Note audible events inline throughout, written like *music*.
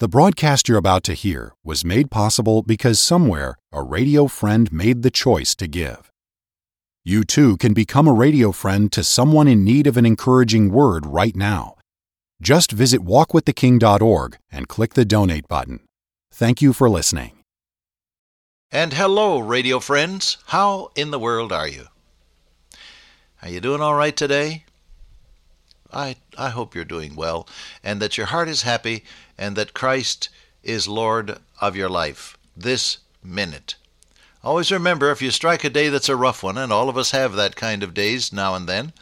The broadcast you're about to hear was made possible because somewhere a radio friend made the choice to give. You too can become a radio friend to someone in need of an encouraging word right now. Just visit walkwiththeking.org and click the donate button. Thank you for listening. And hello, radio friends. How in the world are you? Are you doing all right today? I, I hope you're doing well and that your heart is happy and that Christ is Lord of your life this minute. Always remember if you strike a day that's a rough one, and all of us have that kind of days now and then,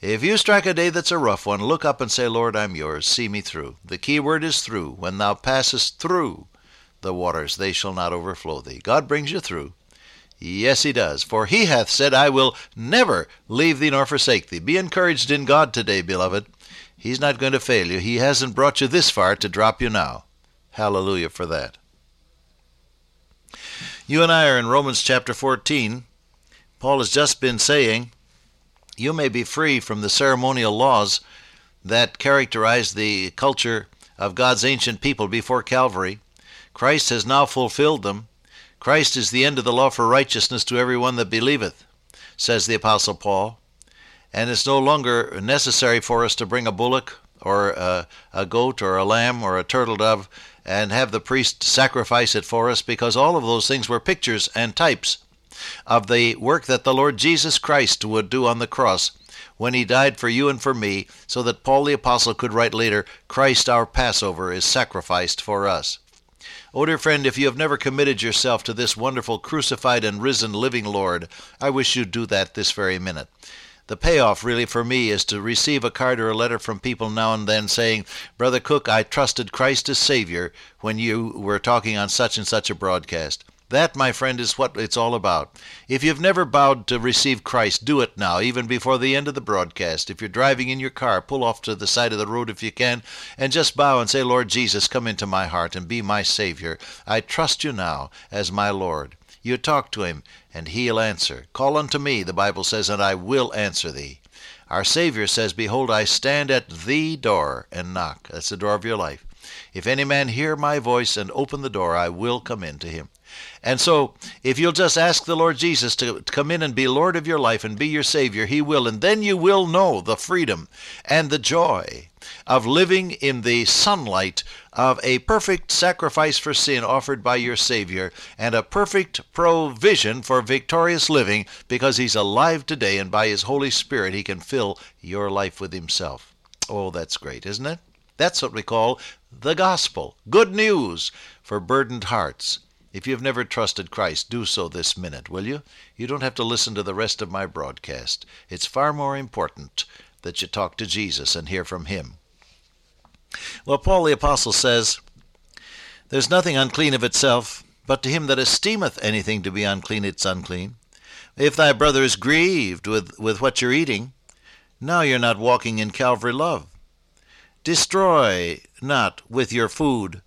if you strike a day that's a rough one, look up and say, Lord, I'm yours. See me through. The key word is through. When thou passest through the waters, they shall not overflow thee. God brings you through. Yes, he does. For he hath said, I will never leave thee nor forsake thee. Be encouraged in God today, beloved. He's not going to fail you. He hasn't brought you this far to drop you now. Hallelujah for that. You and I are in Romans chapter 14. Paul has just been saying, You may be free from the ceremonial laws that characterized the culture of God's ancient people before Calvary. Christ has now fulfilled them. Christ is the end of the law for righteousness to every one that believeth, says the Apostle Paul. And it's no longer necessary for us to bring a bullock or a, a, goat or a lamb or a turtle dove and have the priest sacrifice it for us because all of those things were pictures and types of the work that the Lord Jesus Christ would do on the cross when he died for you and for me, so that Paul the Apostle could write later, Christ our Passover is sacrificed for us. Oh, dear friend, if you have never committed yourself to this wonderful crucified and risen living Lord, I wish you'd do that this very minute. The payoff, really, for me is to receive a card or a letter from people now and then saying, Brother Cook, I trusted Christ as Savior when you were talking on such and such a broadcast. That, my friend, is what it's all about. If you've never bowed to receive Christ, do it now, even before the end of the broadcast. If you're driving in your car, pull off to the side of the road if you can, and just bow and say, Lord Jesus, come into my heart and be my Savior. I trust you now as my Lord. You talk to him, and he'll answer. Call unto me, the Bible says, and I will answer thee. Our Savior says, Behold, I stand at the door and knock. That's the door of your life. If any man hear my voice and open the door, I will come in to him. And so, if you'll just ask the Lord Jesus to come in and be Lord of your life and be your Savior, He will. And then you will know the freedom and the joy of living in the sunlight of a perfect sacrifice for sin offered by your Savior and a perfect provision for victorious living because He's alive today and by His Holy Spirit He can fill your life with Himself. Oh, that's great, isn't it? That's what we call the gospel. Good news for burdened hearts. If you've never trusted Christ, do so this minute, will you? You don't have to listen to the rest of my broadcast. It's far more important that you talk to Jesus and hear from Him. Well, Paul the Apostle says, There's nothing unclean of itself, but to him that esteemeth anything to be unclean, it's unclean. If thy brother is grieved with, with what you're eating, now you're not walking in Calvary love. Destroy not with your food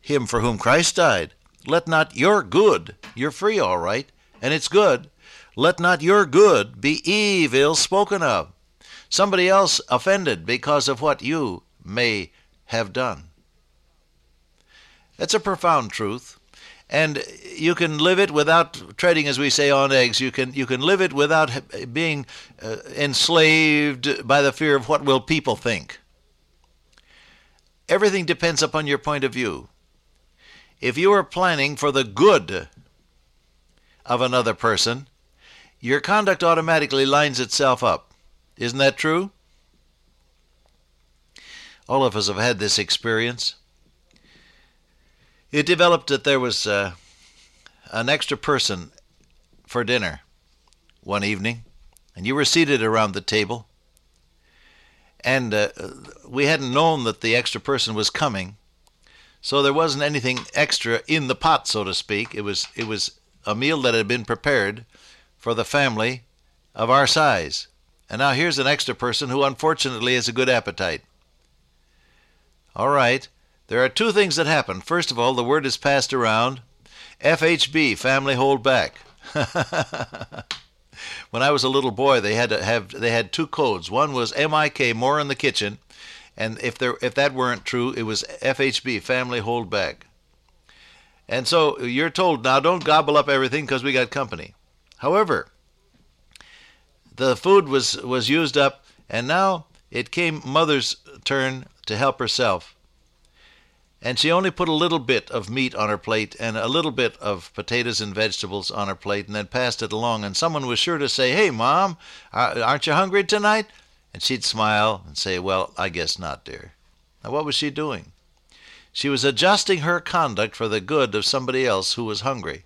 him for whom Christ died. Let not your good, you're free all right, and it's good, let not your good be evil spoken of. Somebody else offended because of what you may have done. That's a profound truth. And you can live it without treading, as we say, on eggs. You can you can live it without being uh, enslaved by the fear of what will people think. Everything depends upon your point of view. If you are planning for the good of another person, your conduct automatically lines itself up. Isn't that true? All of us have had this experience. It developed that there was uh, an extra person for dinner one evening, and you were seated around the table, and uh, we hadn't known that the extra person was coming, so there wasn't anything extra in the pot, so to speak. It was it was a meal that had been prepared for the family of our size. And now here's an extra person who unfortunately has a good appetite. All right. There are two things that happen. First of all, the word is passed around. FHB, family hold back. *laughs* when I was a little boy, they had to have they had two codes. One was MIK, more in the kitchen, And if there if that weren't true, it was FHB, family hold back. And so you're told now don't gobble up everything because we got company. However, the food was was used up, and now it came mother's turn to help herself. And she only put a little bit of meat on her plate and a little bit of potatoes and vegetables on her plate and then passed it along. And someone was sure to say, Hey, Mom, aren't you hungry tonight? And she'd smile and say, Well, I guess not, dear. Now, what was she doing? She was adjusting her conduct for the good of somebody else who was hungry.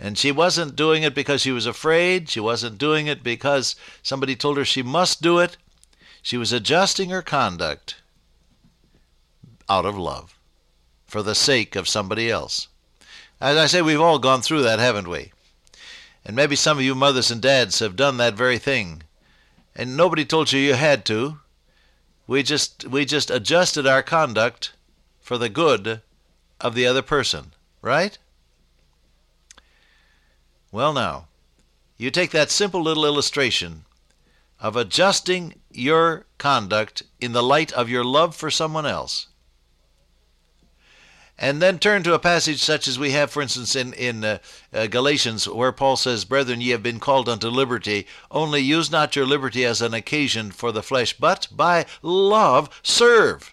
And she wasn't doing it because she was afraid. She wasn't doing it because somebody told her she must do it. She was adjusting her conduct out of love for the sake of somebody else. As I say, we've all gone through that, haven't we? And maybe some of you mothers and dads have done that very thing. And nobody told you you had to. We just we just adjusted our conduct for the good of the other person, right? Well, now, you take that simple little illustration of adjusting your conduct in the light of your love for someone else and then turn to a passage such as we have, for instance, in, in uh, uh, Galatians, where Paul says, Brethren, ye have been called unto liberty, only use not your liberty as an occasion for the flesh, but by love serve.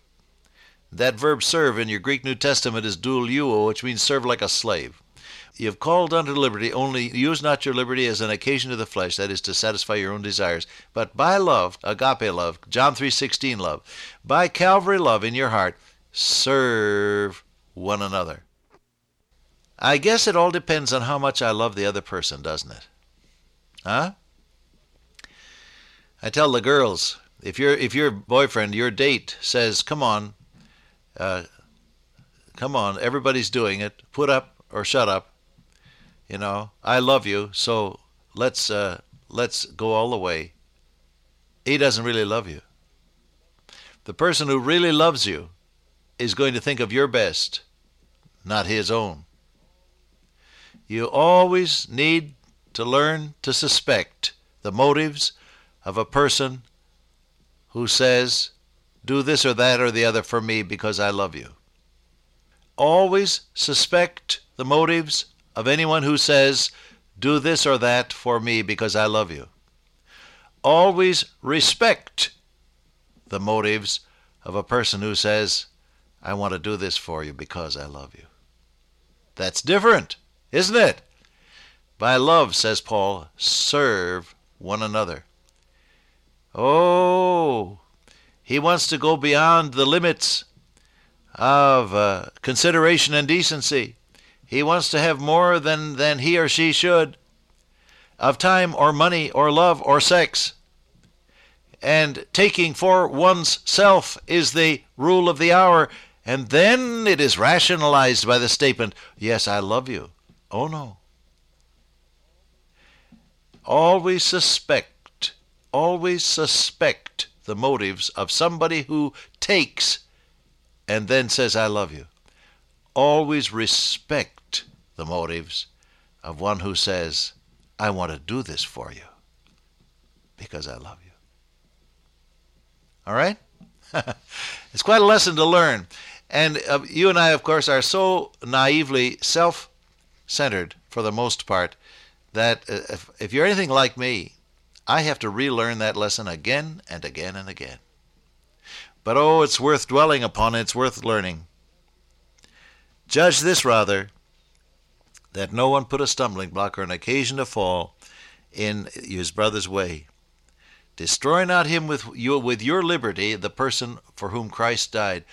That verb serve in your Greek New Testament is douleuo, which means serve like a slave. You have called unto liberty, only use not your liberty as an occasion of the flesh, that is to satisfy your own desires, but by love, agape love, John 3:16 love, by Calvary love in your heart, serve one another. I guess it all depends on how much I love the other person, doesn't it? Huh? I tell the girls, if your if your boyfriend, your date says, "Come on, uh, come on, everybody's doing it. Put up or shut up." You know, I love you, so let's uh, let's go all the way. He doesn't really love you. The person who really loves you is going to think of your best, not his own. You always need to learn to suspect the motives of a person who says, Do this or that or the other for me because I love you. Always suspect the motives of anyone who says, Do this or that for me because I love you. Always respect the motives of a person who says, I want to do this for you because I love you. That's different, isn't it? By love, says Paul, serve one another. Oh, he wants to go beyond the limits of uh, consideration and decency. He wants to have more than, than he or she should of time or money or love or sex. And taking for one's self is the rule of the hour. And then it is rationalized by the statement, Yes, I love you. Oh, no. Always suspect, always suspect the motives of somebody who takes and then says, I love you. Always respect the motives of one who says, I want to do this for you because I love you. All right? *laughs* it's quite a lesson to learn. And uh, you and I, of course, are so naively self centered for the most part that uh, if, if you're anything like me, I have to relearn that lesson again and again and again. But oh, it's worth dwelling upon, it's worth learning. Judge this rather, that no one put a stumbling block or an occasion to fall in his brother's way. Destroy not him with you with your liberty, the person for whom Christ died.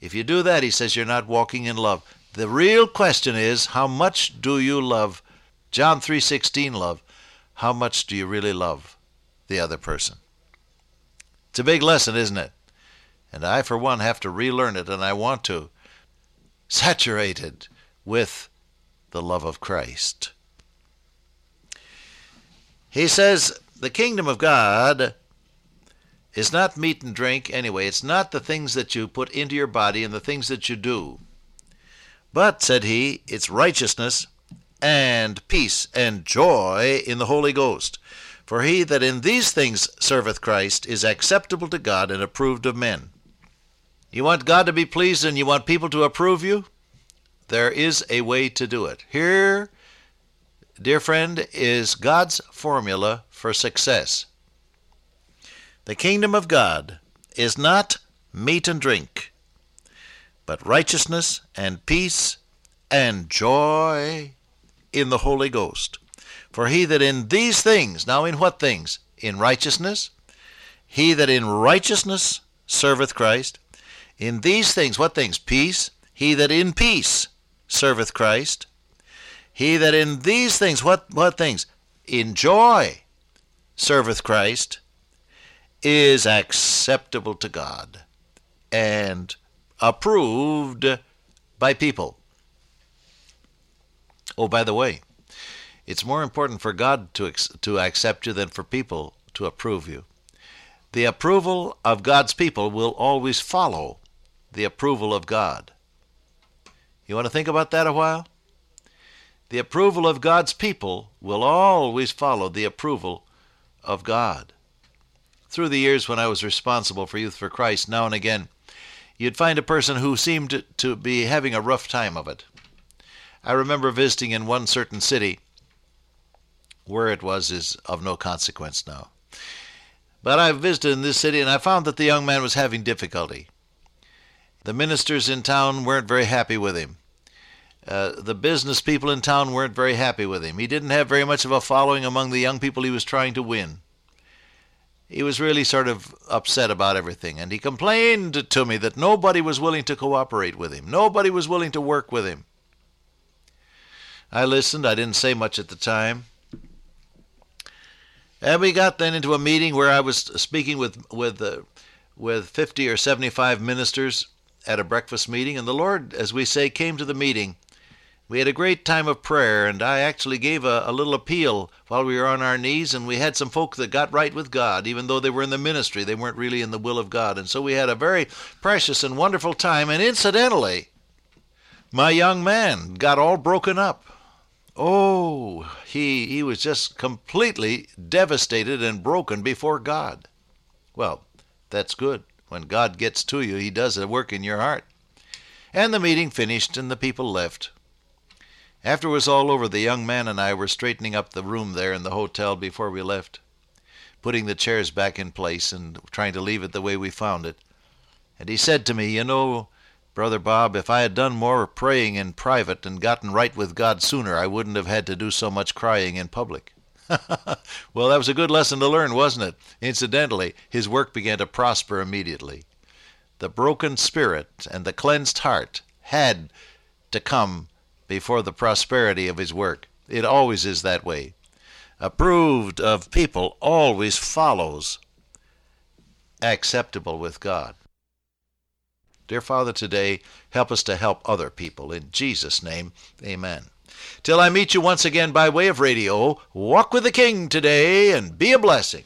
If you do that, he says, you're not walking in love. The real question is, how much do you love? John 3:16 love. How much do you really love the other person? It's a big lesson, isn't it? And I, for one, have to relearn it, and I want to. Saturated with the love of Christ. He says, the kingdom of God is not meat and drink anyway. It's not the things that you put into your body and the things that you do. But, said he, it's righteousness and peace and joy in the Holy Ghost. For he that in these things serveth Christ is acceptable to God and approved of men. You want God to be pleased and you want people to approve you? There is a way to do it. Here, dear friend, is God's formula for success. The kingdom of God is not meat and drink, but righteousness and peace and joy in the Holy Ghost. For he that in these things, now in what things? In righteousness, he that in righteousness serveth Christ. In these things, what things? Peace. He that in peace serveth Christ. He that in these things, what, what things? In joy serveth Christ, is acceptable to God and approved by people. Oh, by the way, it's more important for God to, to accept you than for people to approve you. The approval of God's people will always follow the approval of God. You want to think about that a while? The approval of God's people will always follow the approval of God. Through the years when I was responsible for Youth for Christ, now and again, you'd find a person who seemed to be having a rough time of it. I remember visiting in one certain city where it was is of no consequence now. But I visited in this city and I found that the young man was having difficulty. The ministers in town weren't very happy with him. Uh, the business people in town weren't very happy with him. He didn't have very much of a following among the young people he was trying to win. He was really sort of upset about everything, and he complained to me that nobody was willing to cooperate with him. Nobody was willing to work with him. I listened. I didn't say much at the time. And we got then into a meeting where I was speaking with with uh, with 50 or 75 ministers at a breakfast meeting, and the Lord, as we say, came to the meeting. We had a great time of prayer, and I actually gave a, a little appeal while we were on our knees, and we had some folk that got right with God, even though they were in the ministry. They weren't really in the will of God. And so we had a very precious and wonderful time, and incidentally, my young man got all broken up. Oh, he, he was just completely devastated and broken before God. Well, that's good. When God gets to you, He does a work in your heart. And the meeting finished, and the people left. After it was all over, the young man and I were straightening up the room there in the hotel before we left, putting the chairs back in place and trying to leave it the way we found it. And he said to me, You know, Brother Bob, if I had done more praying in private and gotten right with God sooner, I wouldn't have had to do so much crying in public. *laughs* well, that was a good lesson to learn, wasn't it? Incidentally, his work began to prosper immediately. The broken spirit and the cleansed heart had to come before the prosperity of his work. It always is that way. Approved of people always follows acceptable with God. Dear Father, today, help us to help other people. In Jesus' name, amen. Till I meet you once again by way of radio, walk with the King today and be a blessing.